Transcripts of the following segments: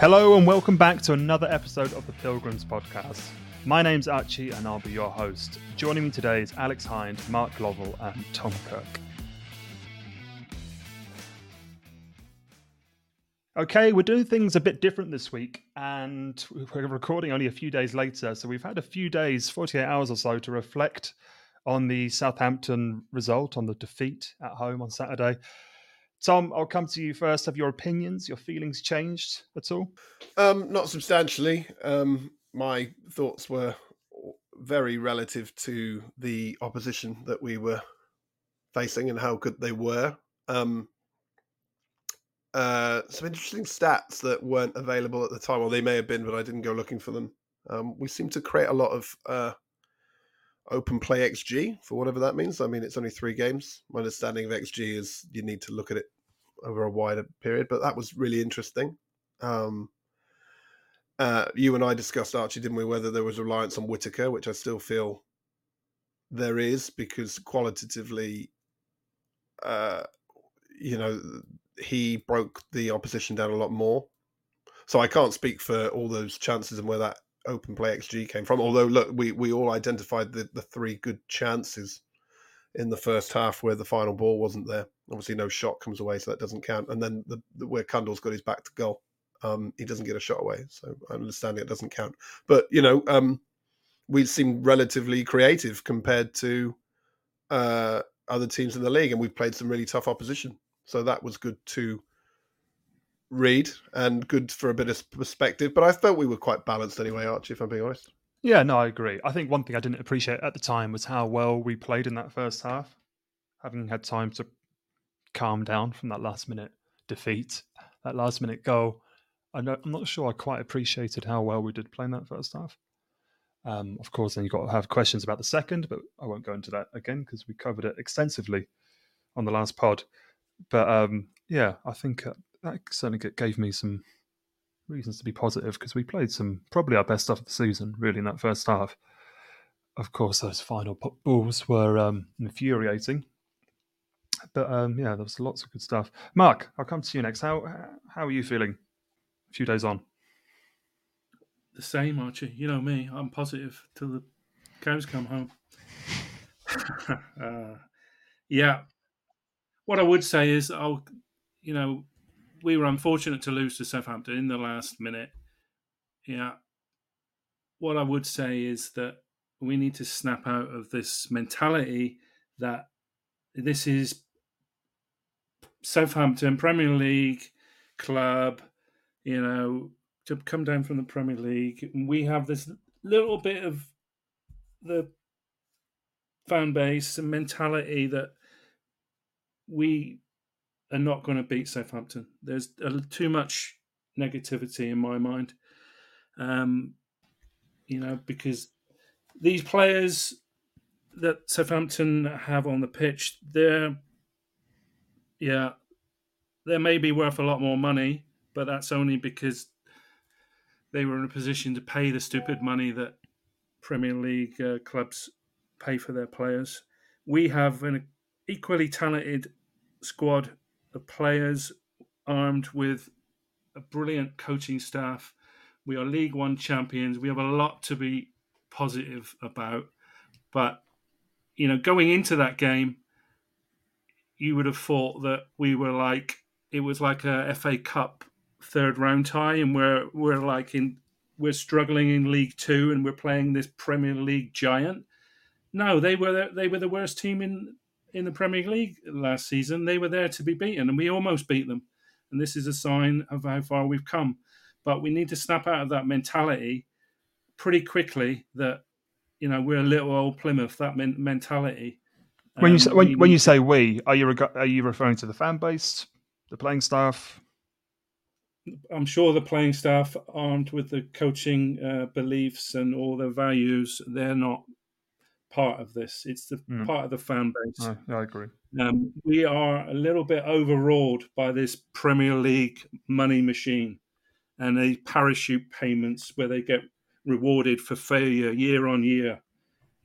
Hello and welcome back to another episode of the Pilgrims podcast. My name's Archie and I'll be your host. Joining me today is Alex Hind, Mark Lovell, and Tom Kirk. Okay, we're doing things a bit different this week, and we're recording only a few days later. So we've had a few days, 48 hours or so, to reflect on the Southampton result, on the defeat at home on Saturday. Tom, I'll come to you first. Have your opinions, your feelings changed at all? Um, not substantially. Um, my thoughts were very relative to the opposition that we were facing and how good they were. Um, uh, some interesting stats that weren't available at the time, or they may have been, but I didn't go looking for them. Um, we seem to create a lot of uh, open play XG for whatever that means. I mean, it's only three games. My understanding of XG is you need to look at it over a wider period, but that was really interesting. Um, uh, you and I discussed Archie, didn't we? Whether there was reliance on Whittaker, which I still feel there is, because qualitatively, uh, you know, he broke the opposition down a lot more. So I can't speak for all those chances and where that open play XG came from. Although, look, we, we all identified the, the three good chances in the first half where the final ball wasn't there. Obviously, no shot comes away, so that doesn't count. And then the, the where Cundle's got his back to goal, um, he doesn't get a shot away. So I understand it doesn't count. But you know, um, we seem relatively creative compared to uh, other teams in the league, and we've played some really tough opposition. So that was good to read and good for a bit of perspective. But I felt we were quite balanced anyway, Archie, if I'm being honest. Yeah, no, I agree. I think one thing I didn't appreciate at the time was how well we played in that first half, having had time to calm down from that last minute defeat, that last minute goal. I am not sure I quite appreciated how well we did play in that first half. Um, of course, then you've got to have questions about the second, but I won't go into that again because we covered it extensively on the last pod. But um, yeah, I think uh, that certainly gave me some reasons to be positive because we played some probably our best stuff of the season, really, in that first half. Of course, those final balls were um, infuriating, but um, yeah, there was lots of good stuff. Mark, I'll come to you next. How how are you feeling? A few days on. The same, Archie. You know me. I'm positive till the cows come home. uh, yeah, what I would say is, I'll, you know, we were unfortunate to lose to Southampton in the last minute. Yeah. What I would say is that we need to snap out of this mentality that this is Southampton Premier League club, you know, to come down from the Premier League. We have this little bit of the fan base and mentality that we are not going to beat Southampton. There's too much negativity in my mind. Um, you know, because these players that Southampton have on the pitch, they're, yeah, they may be worth a lot more money, but that's only because they were in a position to pay the stupid money that Premier League uh, clubs pay for their players. We have an equally talented squad players armed with a brilliant coaching staff. We are League One champions. We have a lot to be positive about. But, you know, going into that game, you would have thought that we were like, it was like a FA Cup third round tie, and we're, we're like in, we're struggling in League Two and we're playing this Premier League giant. No, they were they were the worst team in in the Premier League last season. They were there to be beaten, and we almost beat them. And this is a sign of how far we've come. But we need to snap out of that mentality pretty quickly. That you know we're a little old Plymouth. That men- mentality. When you say, um, when, when you say we, are you reg- are you referring to the fan base, the playing staff? I'm sure the playing staff, armed with the coaching uh, beliefs and all their values, they're not part of this. It's the mm. part of the fan base. I, I agree. Um, we are a little bit overawed by this Premier League money machine and the parachute payments where they get rewarded for failure year on year.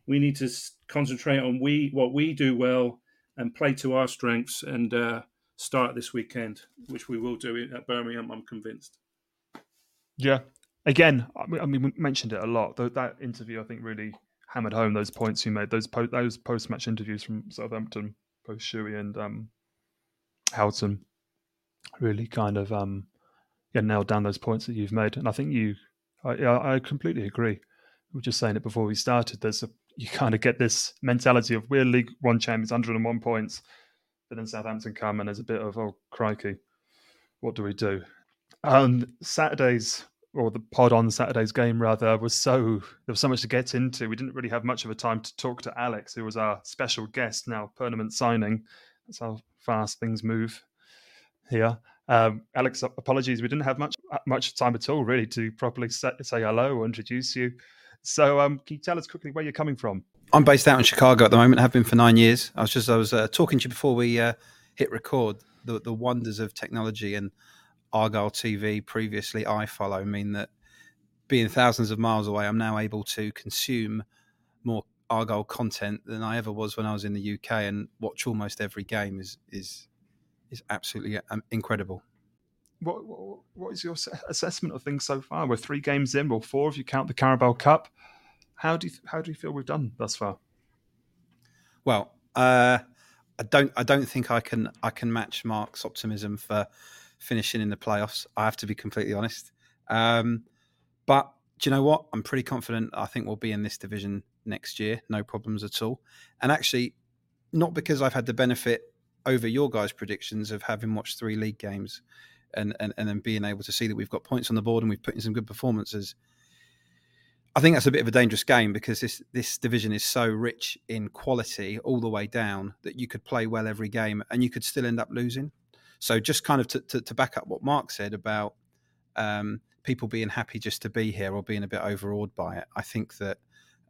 We need to concentrate on we what we do well and play to our strengths and uh, start this weekend, which we will do at Birmingham. I'm convinced. Yeah. Again, I mean, we mentioned it a lot. That interview, I think, really hammered home those points you made. Those po- those post match interviews from Southampton, both Shuey and um, Houghton, really kind of um, yeah, nailed down those points that you've made. And I think you, I, I completely agree. We were just saying it before we started. There's a you kind of get this mentality of we're League One champions, 101 points, but then Southampton come and there's a bit of oh crikey, what do we do? And Saturday's or the pod on Saturday's game rather was so there was so much to get into. We didn't really have much of a time to talk to Alex, who was our special guest now, permanent signing. That's how fast things move here. Um, Alex, apologies, we didn't have much much time at all really to properly say, say hello or introduce you. So, um, can you tell us quickly where you're coming from? I'm based out in Chicago at the moment. Have been for nine years. I was just I was uh, talking to you before we uh, hit record. The the wonders of technology and Argyle TV, previously iFollow, mean that being thousands of miles away, I'm now able to consume more Argyle content than I ever was when I was in the UK, and watch almost every game is is is absolutely um, incredible. What, what, what is your assessment of things so far? We're three games in, or four if you count the Carabao Cup. How do you, how do you feel we've done thus far? Well, uh, I don't I don't think I can I can match Mark's optimism for finishing in the playoffs. I have to be completely honest. Um, but do you know what? I'm pretty confident. I think we'll be in this division next year, no problems at all. And actually, not because I've had the benefit over your guys' predictions of having watched three league games and, and, and then being able to see that we've got points on the board and we've put in some good performances. I think that's a bit of a dangerous game because this this division is so rich in quality all the way down that you could play well every game and you could still end up losing. So just kind of to, to, to back up what Mark said about um, people being happy just to be here or being a bit overawed by it, I think that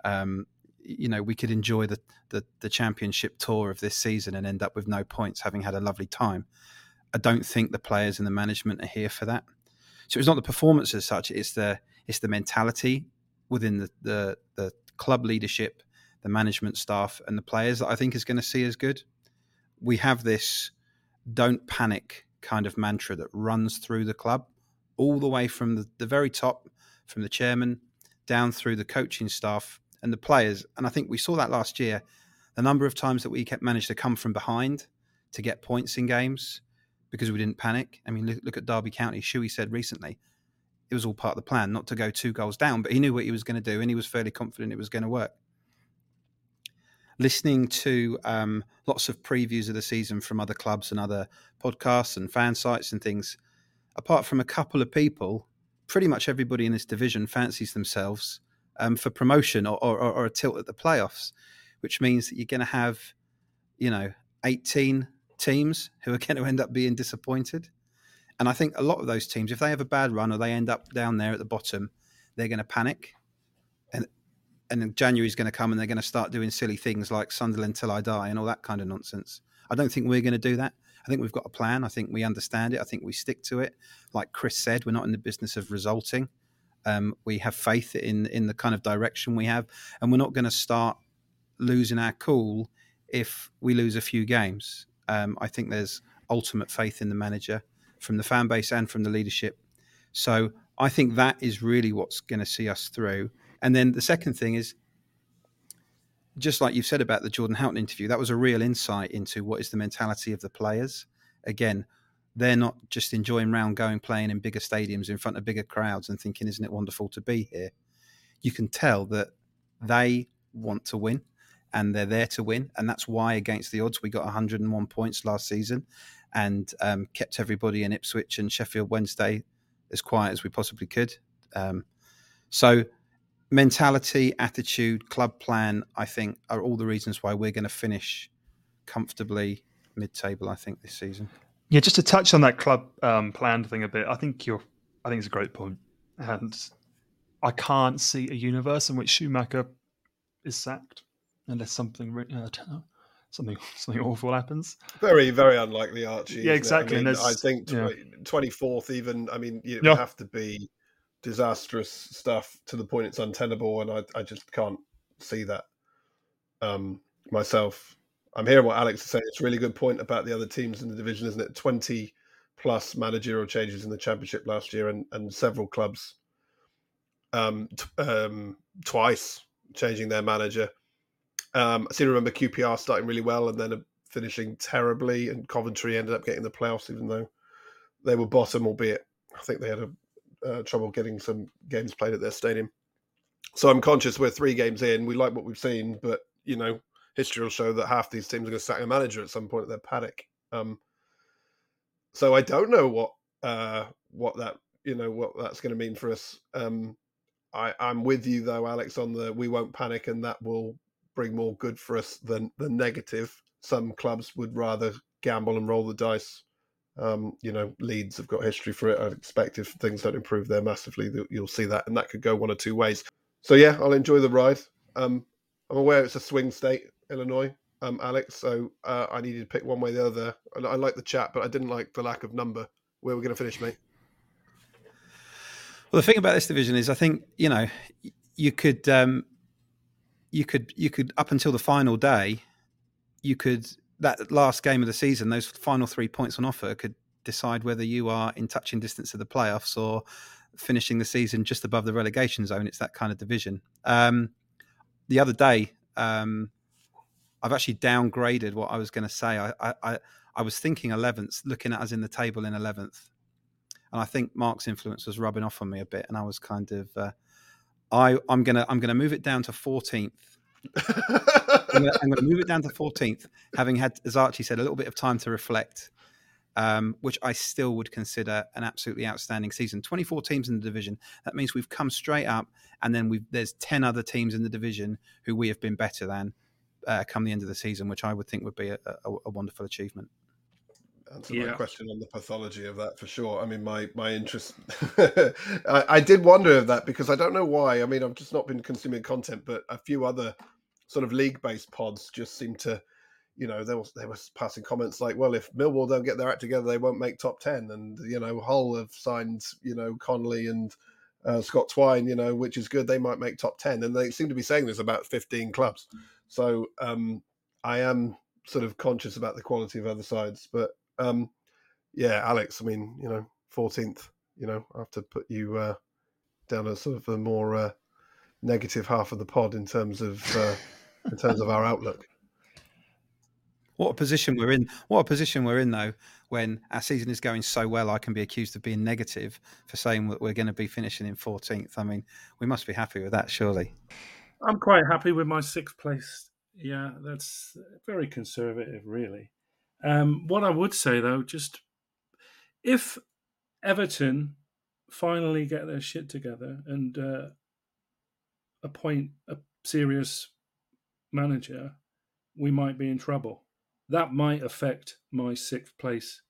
um, you know we could enjoy the, the, the championship tour of this season and end up with no points, having had a lovely time. I don't think the players and the management are here for that. So it's not the performance as such; it's the it's the mentality within the the, the club leadership, the management staff, and the players that I think is going to see as good. We have this don't panic kind of mantra that runs through the club all the way from the, the very top, from the chairman down through the coaching staff and the players. And I think we saw that last year. The number of times that we kept managed to come from behind to get points in games because we didn't panic. I mean, look, look at Derby County. Shuey said recently it was all part of the plan, not to go two goals down, but he knew what he was going to do and he was fairly confident it was going to work listening to um, lots of previews of the season from other clubs and other podcasts and fan sites and things, apart from a couple of people, pretty much everybody in this division fancies themselves um, for promotion or, or, or, a tilt at the playoffs, which means that you're going to have, you know, 18 teams who are going to end up being disappointed. And I think a lot of those teams, if they have a bad run or they end up down there at the bottom, they're going to panic and then January is going to come and they're going to start doing silly things like Sunderland till I die and all that kind of nonsense. I don't think we're going to do that. I think we've got a plan. I think we understand it. I think we stick to it. Like Chris said, we're not in the business of resulting. Um, we have faith in in the kind of direction we have, and we're not going to start losing our cool if we lose a few games. Um, I think there's ultimate faith in the manager from the fan base and from the leadership. So I think that is really what's going to see us through. And then the second thing is, just like you've said about the Jordan Houghton interview, that was a real insight into what is the mentality of the players. Again, they're not just enjoying round going, playing in bigger stadiums in front of bigger crowds and thinking, isn't it wonderful to be here? You can tell that they want to win and they're there to win. And that's why, against the odds, we got 101 points last season and um, kept everybody in Ipswich and Sheffield Wednesday as quiet as we possibly could. Um, so mentality, attitude, club plan, I think, are all the reasons why we're going to finish comfortably mid-table. I think this season. Yeah, just to touch on that club um, plan thing a bit, I think you're. I think it's a great point. point, and I can't see a universe in which Schumacher is sacked unless something. I. Something something awful happens. Very very unlikely, Archie. Yeah, exactly. I, mean, I, think twenty fourth. Yeah. Even I mean, you yeah. have to be disastrous stuff to the point it's untenable, and I, I just can't see that um, myself. I'm hearing what Alex is saying. It's a really good point about the other teams in the division, isn't it? 20 plus managerial changes in the championship last year, and, and several clubs um, t- um, twice, changing their manager. Um, I seem to remember QPR starting really well and then finishing terribly, and Coventry ended up getting the playoffs, even though they were bottom, albeit I think they had a, uh, trouble getting some games played at their stadium. So I'm conscious we're three games in. We like what we've seen, but you know, history will show that half these teams are going to sack a manager at some point at their paddock. Um, so I don't know what uh, what that you know what that's going to mean for us. Um, I, I'm with you though, Alex, on the we won't panic, and that will bring more good for us than the negative. Some clubs would rather gamble and roll the dice. Um, you know, Leeds have got history for it. I'd expect if things don't improve there massively, that you'll see that, and that could go one or two ways. So yeah, I'll enjoy the ride. Um, I'm aware it's a swing state, Illinois, um, Alex. So uh, I needed to pick one way or the other. I, I like the chat, but I didn't like the lack of number. Where we're going to finish, mate? Well, the thing about this division is, I think you know, you could, um, you could, you could up until the final day, you could that last game of the season, those final three points on offer could decide whether you are in touching distance of the playoffs or finishing the season just above the relegation zone. It's that kind of division. Um, the other day, um, I've actually downgraded what I was going to say. I, I, I was thinking 11th, looking at us in the table in 11th. And I think Mark's influence was rubbing off on me a bit. And I was kind of, uh, I, I'm going to, I'm going to move it down to 14th. I'm going to move it down to 14th, having had, as Archie said, a little bit of time to reflect um, which I still would consider an absolutely outstanding season. 24 teams in the division. That means we've come straight up, and then we've there's 10 other teams in the division who we have been better than uh, come the end of the season, which I would think would be a, a, a wonderful achievement. Answer yeah. my question on the pathology of that for sure. I mean, my my interest. I, I did wonder of that because I don't know why. I mean, I've just not been consuming content, but a few other sort of league based pods just seem to you know, they were they was passing comments like, well, if Millwall don't get their act together, they won't make top ten. And you know, Hull have signed, you know, Connolly and uh, Scott Twine, you know, which is good. They might make top ten, and they seem to be saying there's about fifteen clubs. So um, I am sort of conscious about the quality of other sides, but um, yeah, Alex, I mean, you know, fourteenth, you know, I have to put you uh, down as sort of the more uh, negative half of the pod in terms of uh, in terms of our outlook. What a position we're in. What a position we're in, though, when our season is going so well, I can be accused of being negative for saying that we're going to be finishing in 14th. I mean, we must be happy with that, surely. I'm quite happy with my sixth place. Yeah, that's very conservative, really. Um, what I would say, though, just if Everton finally get their shit together and uh, appoint a serious manager, we might be in trouble. That might affect my sixth place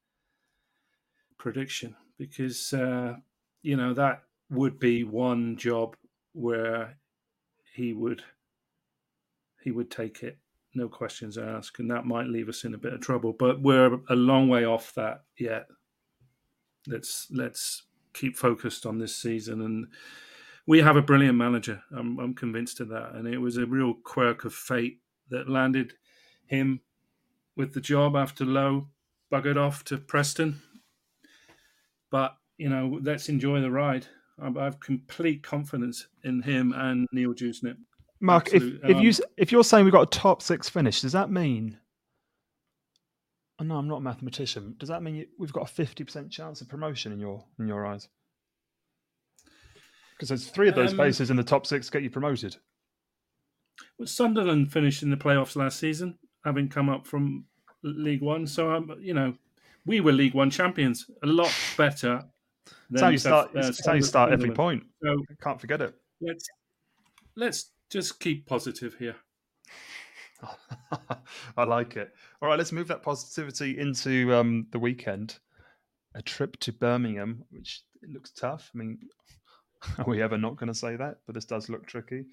prediction because uh, you know that would be one job where he would he would take it no questions asked and that might leave us in a bit of trouble but we're a long way off that yet let's let's keep focused on this season and we have a brilliant manager I'm, I'm convinced of that and it was a real quirk of fate that landed him with the job after Lowe buggered off to Preston. But you know, let's enjoy the ride. I have complete confidence in him and Neil Dewsnip. Mark, Absolute. if, if um, you if you're saying we've got a top six finish, does that mean? Oh, no, I'm not a mathematician. Does that mean we've got a fifty percent chance of promotion in your in your eyes? Because there's three of those um, places in the top six get you promoted. Well, Sunderland finished in the playoffs last season, having come up from League One. So um, you know, we were League One champions, a lot better. That's how you start. Uh, how you start every point. So can't forget it. Let's let's just keep positive here. I like it. All right, let's move that positivity into um, the weekend. A trip to Birmingham, which looks tough. I mean, are we ever not going to say that? But this does look tricky.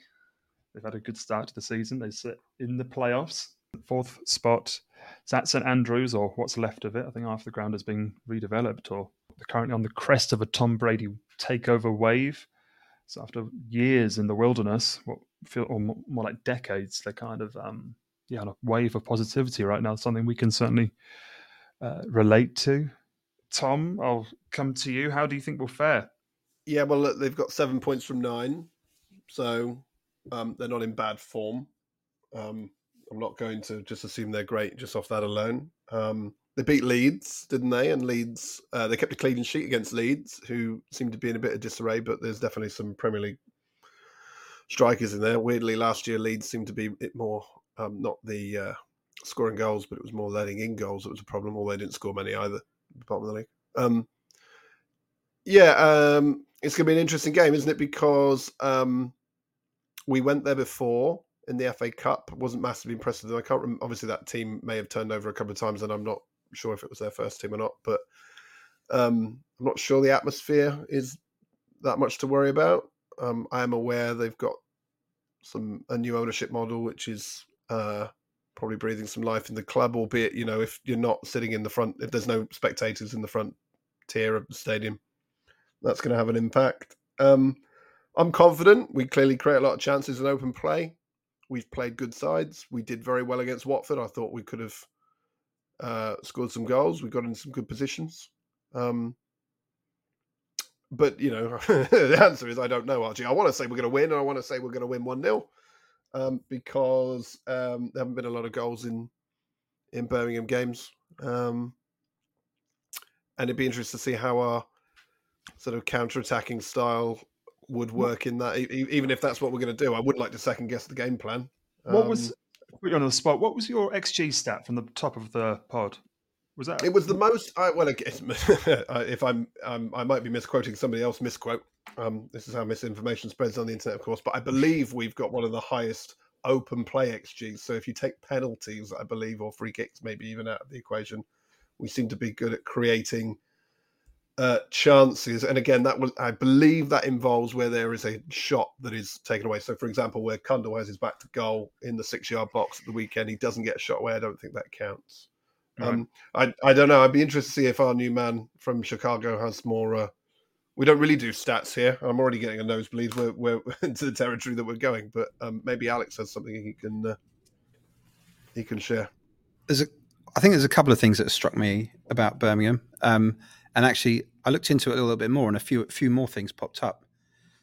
They've had a good start to the season. They sit in the playoffs. Fourth spot is that St Andrews, or what's left of it. I think half the ground has been redeveloped, or they're currently on the crest of a Tom Brady takeover wave. So after years in the wilderness, what feel or more like decades, they're kind of um, yeah wave of positivity right now. Something we can certainly uh, relate to. Tom, I'll come to you. How do you think we'll fare? Yeah, well, look, they've got seven points from nine, so um, they're not in bad form. Um, I'm not going to just assume they're great just off that alone. Um, they beat Leeds, didn't they? And Leeds, uh, they kept a clean sheet against Leeds, who seemed to be in a bit of disarray, but there's definitely some Premier League strikers in there. Weirdly, last year Leeds seemed to be a bit more um, not the uh, scoring goals, but it was more letting in goals that was a problem. Although they didn't score many either, bottom of the league. Um, yeah, um, it's going to be an interesting game, isn't it? Because um, we went there before in the FA Cup. wasn't massively impressed with them. I can't remember. Obviously, that team may have turned over a couple of times, and I'm not sure if it was their first team or not. But um, I'm not sure the atmosphere is that much to worry about. Um, I am aware they've got some a new ownership model, which is uh, probably breathing some life in the club. Albeit, you know, if you're not sitting in the front, if there's no spectators in the front tier of the stadium, that's going to have an impact. Um, I'm confident. We clearly create a lot of chances in open play. We've played good sides. We did very well against Watford. I thought we could have uh, scored some goals. We got in some good positions. Um, but you know, the answer is I don't know, Archie. I want to say we're going to win, and I want to say we're going to win one 0 um, because um, there haven't been a lot of goals in in Birmingham games, um, and it'd be interesting to see how our sort of counter-attacking style would work in that. Even if that's what we're going to do, I wouldn't like to second guess the game plan. What was um, put you on the spot? What was your XG stat from the top of the pod? Was that it? Was the most? I, well, guess, if I'm, um, I might be misquoting somebody else. Misquote. Um, this is how misinformation spreads on the internet, of course. But I believe we've got one of the highest open play XGs. So if you take penalties, I believe, or free kicks, maybe even out of the equation, we seem to be good at creating uh, chances. And again, that was I believe that involves where there is a shot that is taken away. So, for example, where Cundle has his back to goal in the six-yard box at the weekend, he doesn't get a shot away. I don't think that counts. Right. Um, I I don't know. I'd be interested to see if our new man from Chicago has more. Uh, we don't really do stats here. I'm already getting a nosebleed. We're, we're into the territory that we're going, but um, maybe Alex has something he can uh, he can share. There's a, I think there's a couple of things that struck me about Birmingham. Um, and actually, I looked into it a little bit more, and a few a few more things popped up.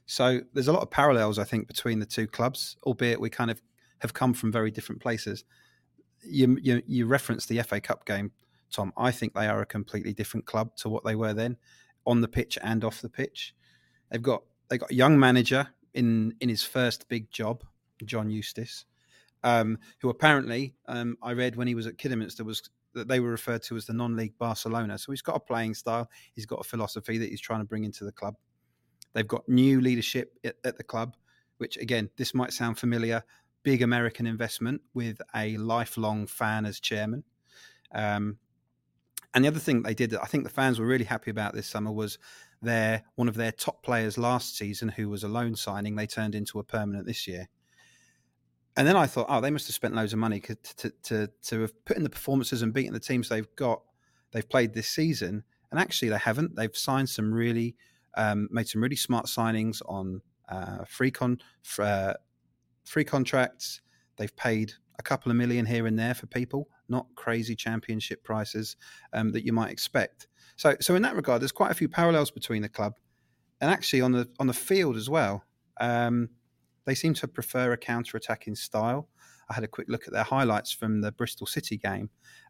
So there's a lot of parallels, I think, between the two clubs, albeit we kind of have come from very different places. You you, you referenced the FA Cup game, Tom. I think they are a completely different club to what they were then, on the pitch and off the pitch. They've got they got a young manager in in his first big job, John Eustace, um, who apparently um, I read when he was at Kidderminster was that they were referred to as the non-league Barcelona. So he's got a playing style, he's got a philosophy that he's trying to bring into the club. They've got new leadership at, at the club, which again, this might sound familiar. Big American investment with a lifelong fan as chairman. Um, and the other thing they did that I think the fans were really happy about this summer was their one of their top players last season, who was a loan signing, they turned into a permanent this year and then I thought, oh, they must have spent loads of money to, to, to, have put in the performances and beaten the teams they've got, they've played this season. And actually, they haven't. They've signed some really, um, made some really smart signings on uh, free con, uh, free contracts. They've paid a couple of million here and there for people, not crazy championship prices um, that you might expect. So, so in that regard, there's quite a few parallels between the club and actually on the on the field as well. Um, they seem to prefer a counter-attacking style. I had a quick look at their highlights from the Bristol City game,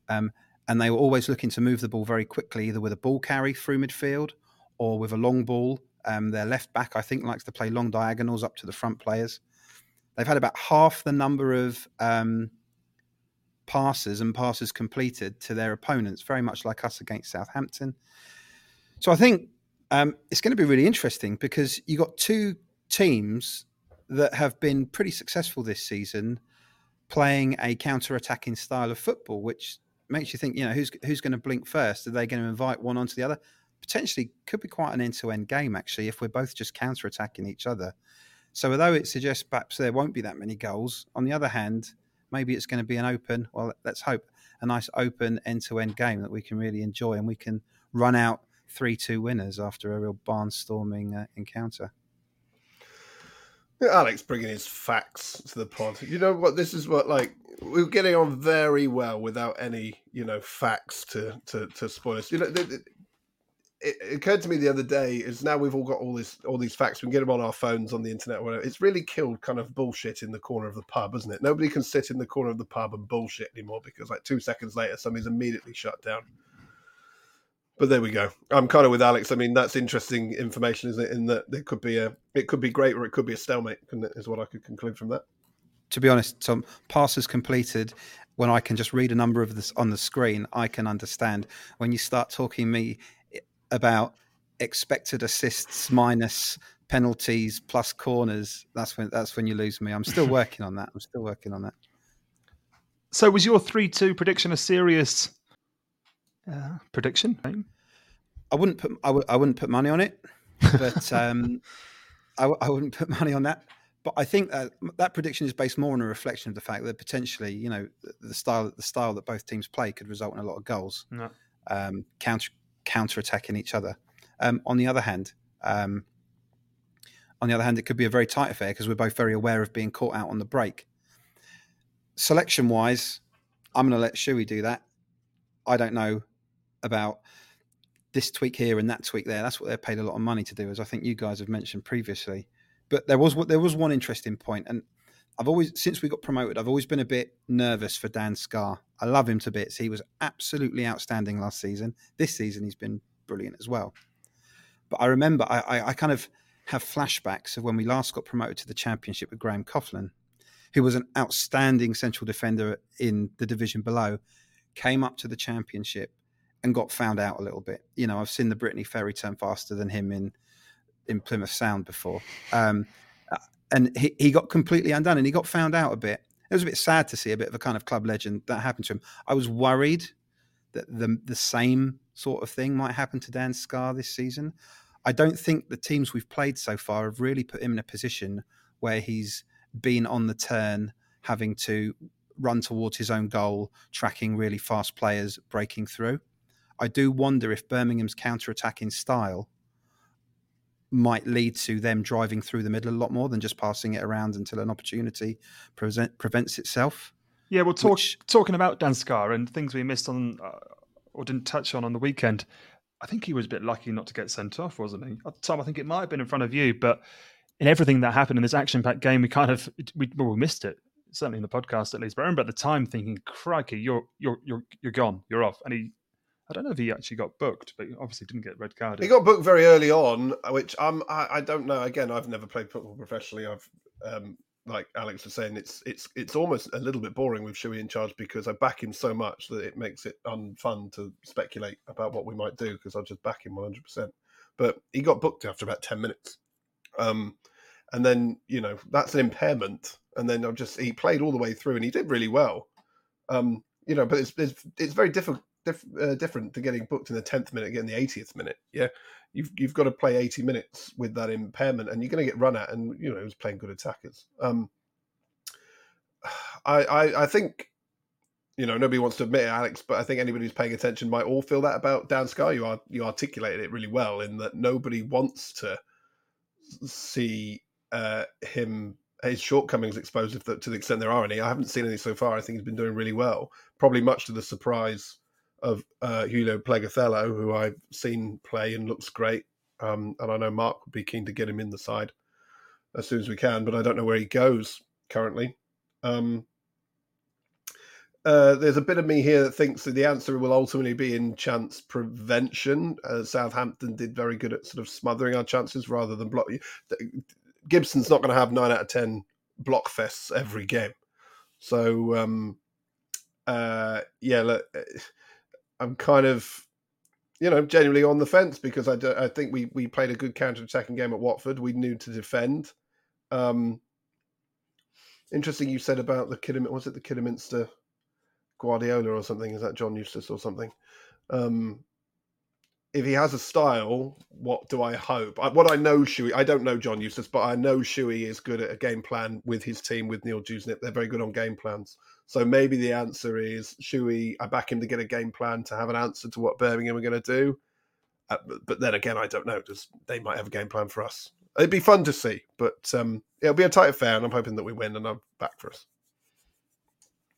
um, and they were always looking to move the ball very quickly, either with a ball carry through midfield or with a long ball. Um, their left back, I think, likes to play long diagonals up to the front players. They've had about half the number of um, passes and passes completed to their opponents, very much like us against Southampton. So I think um, it's going to be really interesting because you've got two teams that have been pretty successful this season playing a counter-attacking style of football, which makes you think, you know, who's who's going to blink first? Are they going to invite one onto the other? Potentially could be quite an end-to-end game actually if we're both just counter-attacking each other. So although it suggests perhaps there won't be that many goals, on the other hand, maybe it's going to be an open, well, let's hope, a nice open end-to-end game that we can really enjoy and we can run out 3-2 winners after a real barnstorming uh, encounter. Alex bringing his facts to the pod. You know what? This is what like we're getting on very well without any you know facts to to to spoil us. You know, it, occurred to me the other day is now we've all got all this all these facts. We can get them on our phones, on the internet, or whatever. It's really killed kind of bullshit in the corner of the pub, isn't it? Nobody can sit in the corner of the pub and bullshit anymore because like two seconds later, somebody's immediately shut down. But there we go. I'm kind of with Alex. I mean, that's interesting information, isn't it? In that there could be a, it could be great or it could be a stalemate. Is what I could conclude from that. To be honest, Tom, passes completed when I can just read a number of this on the screen, I can understand. When you start talking me about expected assists minus penalties plus corners, that's when that's when you lose me. I'm still working on that. I'm still working on that. So, was your three-two prediction a serious uh, prediction? I wouldn't put I w- I wouldn't put money on it, but um, I w- I wouldn't put money on that. But I think that that prediction is based more on a reflection of the fact that potentially, you know, the style the style that both teams play could result in a lot of goals, no. um, counter counter attacking each other. Um, on the other hand, um, on the other hand, it could be a very tight affair because we're both very aware of being caught out on the break. Selection wise, I'm going to let Shuey do that. I don't know about this tweak here and that tweak there. That's what they're paid a lot of money to do, as I think you guys have mentioned previously. But there was there was one interesting point, and I've always since we got promoted, I've always been a bit nervous for Dan Scarr. I love him to bits. He was absolutely outstanding last season. This season, he's been brilliant as well. But I remember I, I, I kind of have flashbacks of when we last got promoted to the championship with Graham Coughlan, who was an outstanding central defender in the division below, came up to the championship and got found out a little bit. You know, I've seen the Brittany Ferry turn faster than him in in Plymouth Sound before. Um, and he, he got completely undone and he got found out a bit. It was a bit sad to see a bit of a kind of club legend that happened to him. I was worried that the the same sort of thing might happen to Dan Scarr this season. I don't think the teams we've played so far have really put him in a position where he's been on the turn, having to run towards his own goal, tracking really fast players, breaking through. I do wonder if Birmingham's counter attacking style might lead to them driving through the middle a lot more than just passing it around until an opportunity present, prevents itself. Yeah, well, talk, which... talking about Dan Scarr and things we missed on uh, or didn't touch on on the weekend, I think he was a bit lucky not to get sent off, wasn't he? At the time, I think it might have been in front of you, but in everything that happened in this action-packed game, we kind of we, well, we missed it. Certainly in the podcast, at least. But I remember at the time thinking, "Crikey, you're you're you're you're gone, you're off," and he I don't know if he actually got booked, but he obviously didn't get red carded. He got booked very early on, which I'm I, I don't know. Again, I've never played football professionally. I've um, like Alex was saying, it's it's it's almost a little bit boring with Shuey in charge because I back him so much that it makes it unfun to speculate about what we might do because I just back him 100. percent But he got booked after about 10 minutes, um, and then you know that's an impairment. And then I just he played all the way through and he did really well. Um, you know, but it's it's, it's very difficult diff, uh, different to getting booked in the tenth minute, getting the eightieth minute. Yeah, you've you've got to play eighty minutes with that impairment, and you're going to get run at. And you know, he was playing good attackers. Um, I, I I think you know nobody wants to admit it, Alex, but I think anybody who's paying attention might all feel that about Dan Scarr. You are you articulated it really well in that nobody wants to see uh, him his shortcomings exposed the, to the extent there are any. I haven't seen any so far. I think he's been doing really well, probably much to the surprise of uh, Julio Pleguezuelo, who I've seen play and looks great. Um, and I know Mark would be keen to get him in the side as soon as we can, but I don't know where he goes currently. Um, uh, there's a bit of me here that thinks that the answer will ultimately be in chance prevention. Uh, Southampton did very good at sort of smothering our chances rather than block. Gibson's not going to have nine out of ten block fests every game, so um, uh, yeah. Look, I'm kind of, you know, genuinely on the fence because I, do, I think we we played a good counter attacking game at Watford. We knew to defend. Um, interesting, you said about the Kidderminster. Was it the Kidderminster Guardiola or something? Is that John Eustace or something? Um, if he has a style, what do I hope? I, what I know, Shuey, I don't know John Eustace, but I know Shuey is good at a game plan with his team, with Neil Dewsnip. They're very good on game plans. So maybe the answer is Shuey, I back him to get a game plan to have an answer to what Birmingham are going to do. Uh, but, but, then again, I don't know. Just, they might have a game plan for us. It'd be fun to see, but um, it'll be a tight affair, and I'm hoping that we win, and I'm back for us.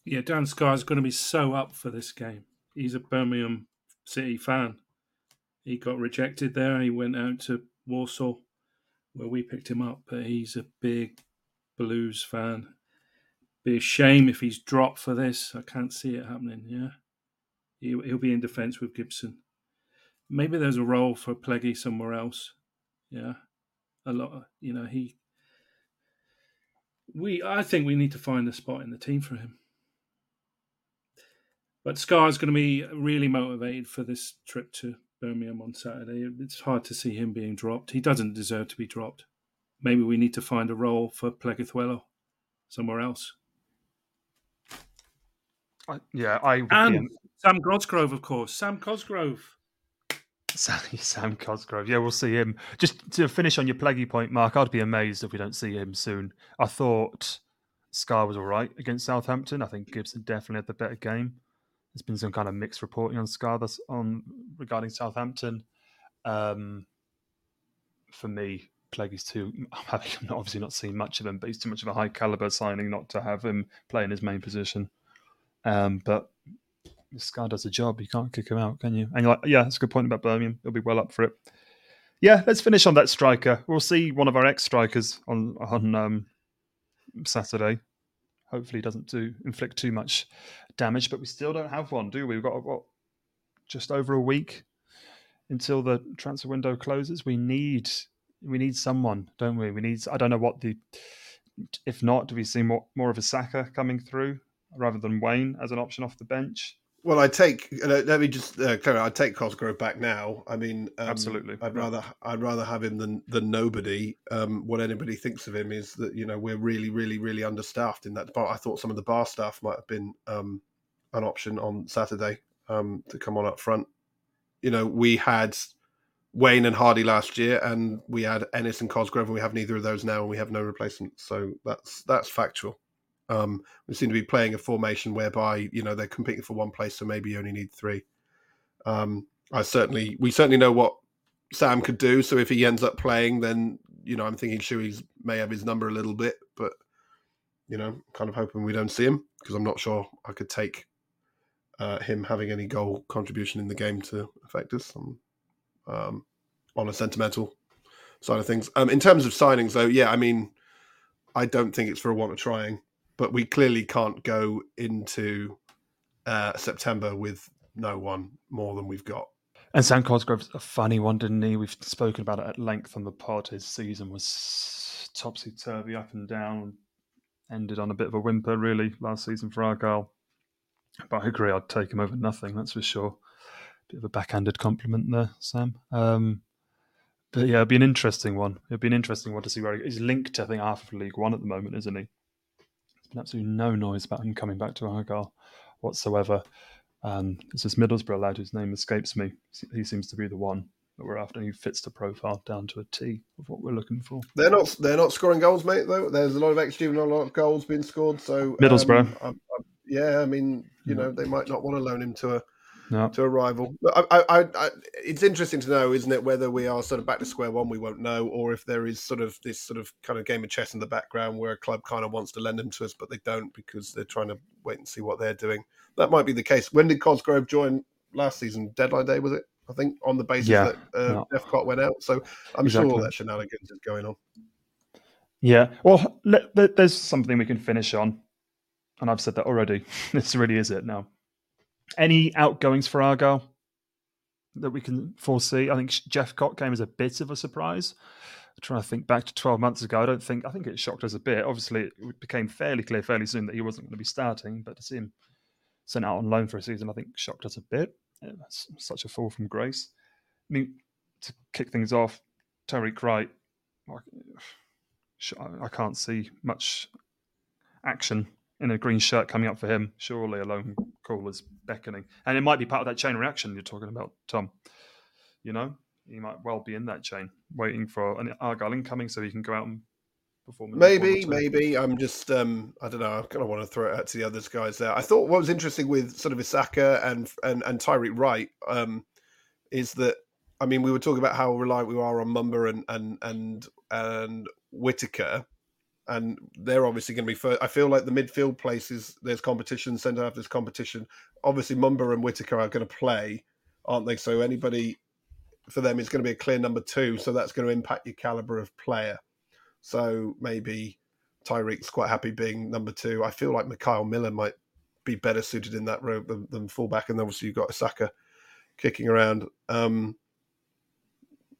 Yeah, Dan Scarr is going to be so up for this game. He's a Birmingham City fan he got rejected there. He went out to Walsall, where we picked him up. But he's a big Blues fan. Be a shame if he's dropped for this. I can't see it happening. Yeah, he, he'll be in defence with Gibson. Maybe there's a role for Pleggy somewhere else. Yeah, a lot. you know, he. We, I think we need to find a spot in the team for him. But Scarr's going to be really motivated for this trip to Birmingham on Saturday. It's hard to see him being dropped. He doesn't deserve to be dropped. Maybe we need to find a role for Pleguezuelo somewhere else. I, yeah, I and Sam Cosgrove, of course. Sam Cosgrove. Sam, Sam Cosgrove. Yeah, we'll see him. Just to finish on your Pleggy point, Mark, I'd be amazed if we don't see him soon. I thought Scarr was all right against Southampton. I think Gibson definitely had the better game. There's been some kind of mixed reporting on Scarr on regarding Southampton. Um, for me, Pleggy's too. I've obviously not seen much of him, but he's too much of a high caliber signing not to have him play in his main position. Um, but this guy does a job. You can't kick him out, can you? And you're like, yeah, that's a good point about Birmingham. He'll be well up for it. Yeah, let's finish on that striker. We'll see one of our ex strikers on on um, Saturday. Hopefully, doesn't do inflict too much damage, but we still don't have one, do we? We've got what just over a week until the transfer window closes. We need we need someone, don't we? We need. I don't know what the. If not, do we see more more of a Saka coming through rather than Wayne as an option off the bench? Well, I take. Uh, let me just uh, clear. I take Cosgrove back now. I mean, um, absolutely. I'd rather I'd rather have him than than nobody. Um, what anybody thinks of him is that you know we're really, really, really understaffed in that department. I thought some of the bar staff might have been um, an option on Saturday um, to come on up front. You know, we had Wayne and Hardie last year, and we had Ennis and Cosgrove, and we have neither of those now, and we have no replacement. So that's that's factual. Um, we seem to be playing a formation whereby you know they're competing for one place, so maybe you only need three. Um, I certainly, we certainly know what Sam could do. So if he ends up playing, then you know I'm thinking Shuey's may have his number a little bit, but you know, kind of hoping we don't see him because I'm not sure I could take uh, him having any goal contribution in the game to affect us um, on a sentimental side of things. Um, in terms of signings, though, yeah, I mean, I don't think it's for a want of trying but we clearly can't go into uh, September with no one more than we've got. And Sam Cosgrove's a funny one, didn't he? We've spoken about it at length on the pod. His season was topsy turvy, up and down, ended on a bit of a whimper, really, last season for Argyle. But I agree, I'd take him over nothing, that's for sure. Bit of a backhanded compliment there, Sam. Um, but yeah, it'd be an interesting one. It'd be an interesting one to see where he's linked to, I think, half of League One at the moment, isn't he? Absolutely no noise about him coming back to Argyle whatsoever. Um, it's this Middlesbrough lad whose name escapes me. He seems to be the one that we're after. He fits the profile down to a T of what we're looking for. They're not they're not scoring goals, mate. Though there's a lot of XG and a lot of goals being scored. So Middlesbrough, um, I, I, yeah, I mean, you yeah. know, they might not want to loan him to a no. to a rival. I, I, I, it's interesting to know, isn't it, whether we are sort of back to square one, we won't know, or if there is sort of this sort of kind of game of chess in the background where a club kind of wants to lend them to us, but they don't because they're trying to wait and see what they're doing. That might be the case. When did Cosgrove join last season? Deadline day, was it? I think on the basis yeah. that uh, no. Jephcott went out. So I'm exactly. sure all that shenanigans is going on. Yeah. Well, there's something we can finish on. And I've said that already. this really is it now. Any outgoings for Argyle that we can foresee? I think Jephcott came as a bit of a surprise. I'm trying to think back to 12 months ago. I don't think, I think it shocked us a bit. Obviously, it became fairly clear fairly soon that he wasn't going to be starting, but to see him sent out on loan for a season, I think shocked us a bit. It's such a fall from grace. I mean, to kick things off, Tyreik Wright, I can't see much action in a green shirt coming up for him. Surely a lone call is beckoning. And it might be part of that chain reaction you're talking about, Tom. You know, he might well be in that chain, waiting for an Argyle incoming so he can go out and perform. Maybe, maybe. I'm just, um, I don't know. I kind of want to throw it out to the others guys there. I thought what was interesting with sort of Issaka and and, and Tyreik Wright um, is that, I mean, we were talking about how reliant we are on Mumba and and and and Whittaker and they're obviously going to be first. I feel like the midfield places there's competition, centre half there's competition. Obviously, Mumba and Whittaker are going to play, aren't they? So anybody for them is going to be a clear number two, so that's going to impact your caliber of player. So maybe Tyreik's quite happy being number two. I feel like Mickel Miller might be better suited in that role than, than fullback, and obviously you've got Issaka kicking around. Um,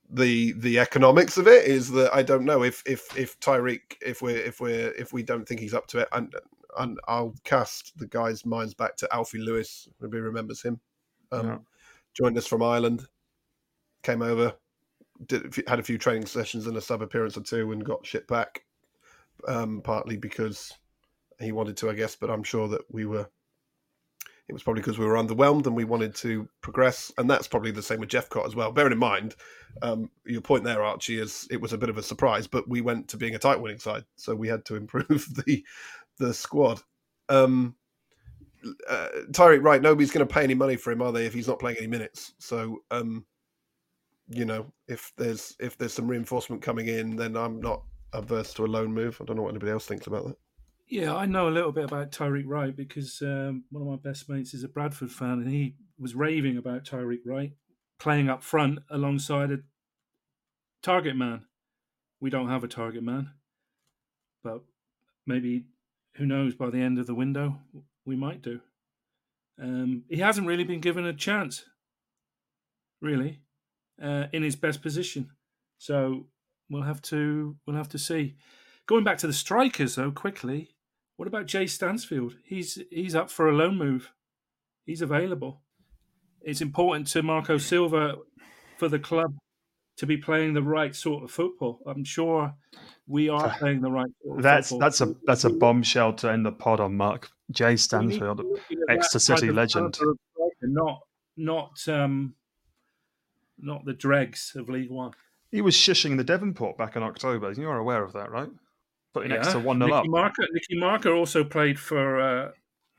the the economics of it is that I don't know if if if Tyreik if we're if we're if we don't think he's up to it and and I'll cast the guy's minds back to Alfie Lewis. Maybe remembers him. Um, Yeah. Joined us from Ireland, came over, did had a few training sessions and a sub appearance or two, and got shipped back. Um, partly because he wanted to, I guess, but I'm sure that we were. It was probably because we were underwhelmed and we wanted to progress, and that's probably the same with Jephcott as well. Bearing in mind, um, your point there, Archie, is it was a bit of a surprise, but we went to being a tight winning side, so we had to improve the the squad. Um, uh, right? Nobody's going to pay any money for him, are they? If he's not playing any minutes, so um, you know, if there's if there's some reinforcement coming in, then I'm not averse to a loan move. I don't know what anybody else thinks about that. Yeah, I know a little bit about Tyreik Wright because um, one of my best mates is a Bradford fan, and he was raving about Tyreik Wright playing up front alongside a target man. We don't have a target man, but maybe who knows? By the end of the window, we might do. Um, he hasn't really been given a chance, really, uh, in his best position. So we'll have to we'll have to see. Going back to the strikers though, quickly. What about Jay Stansfield? He's he's up for a loan move. He's available. It's important to Marco Silva for the club to be playing the right sort of football. I'm sure we are playing the right sort of That's football. that's a that's a bombshell to end the pod on, Mark. Jay Stansfield, We need to look at Exeter City legend. caliber of striker, Not not um not the dregs of League One. he was shushing the Devonport back in October. You're aware of that, right? Putting Exeter one 0 Nicky up. Marker, Nicky Marker also played for uh,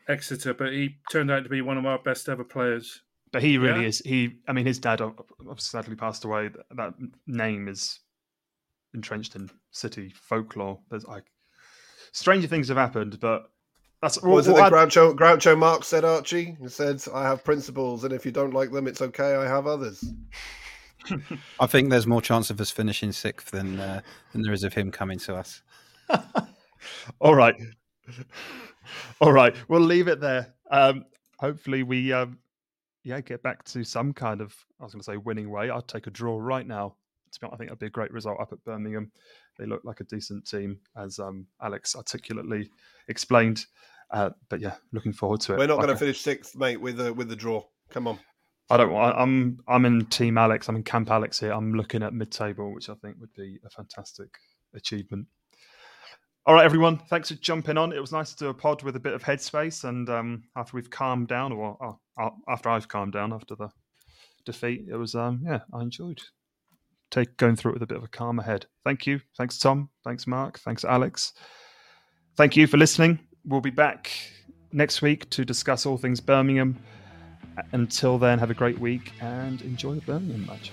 Exeter, but he turned out to be one of our best ever players. But he really Yeah. is. He, I mean, his dad ob- ob- sadly passed away. That name is entrenched in city folklore. There's like stranger things have happened, but that's What was it that Groucho, Groucho Marx said, Archie? He said, I have principles, and if you don't like them, it's okay, I have others. I think there's more chance of us finishing sixth than uh, than there is of him coming to us. All right. All right. We'll leave it there. Um, hopefully, we um, yeah get back to some kind of I was going to say winning way. I'd take a draw right now. To be honest, I think that'd be a great result up at Birmingham. They look like a decent team, as um, Alex articulately explained. Uh, but yeah, looking forward to it. We're not Like going a- to finish sixth, mate, with a, with the draw. Come on. I don't. I- I'm. I'm in Team Alex. I'm in Camp Alex here. I'm looking at mid-table, which I think would be a fantastic achievement. All right, everyone. Thanks for jumping on. It was nice to do a pod with a bit of headspace, and um, after we've calmed down, or oh, uh, after I've calmed down after the defeat, it was um, yeah, I enjoyed take going through it with a bit of a calmer head. Thank you. Thanks, Tom. Thanks, Mark. Thanks, Alex. Thank you for listening. We'll be back next week to discuss all things Birmingham. Until then, have a great week and enjoy the Birmingham match.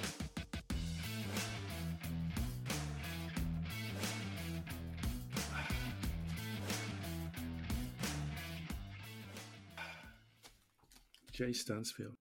Jay Stansfield.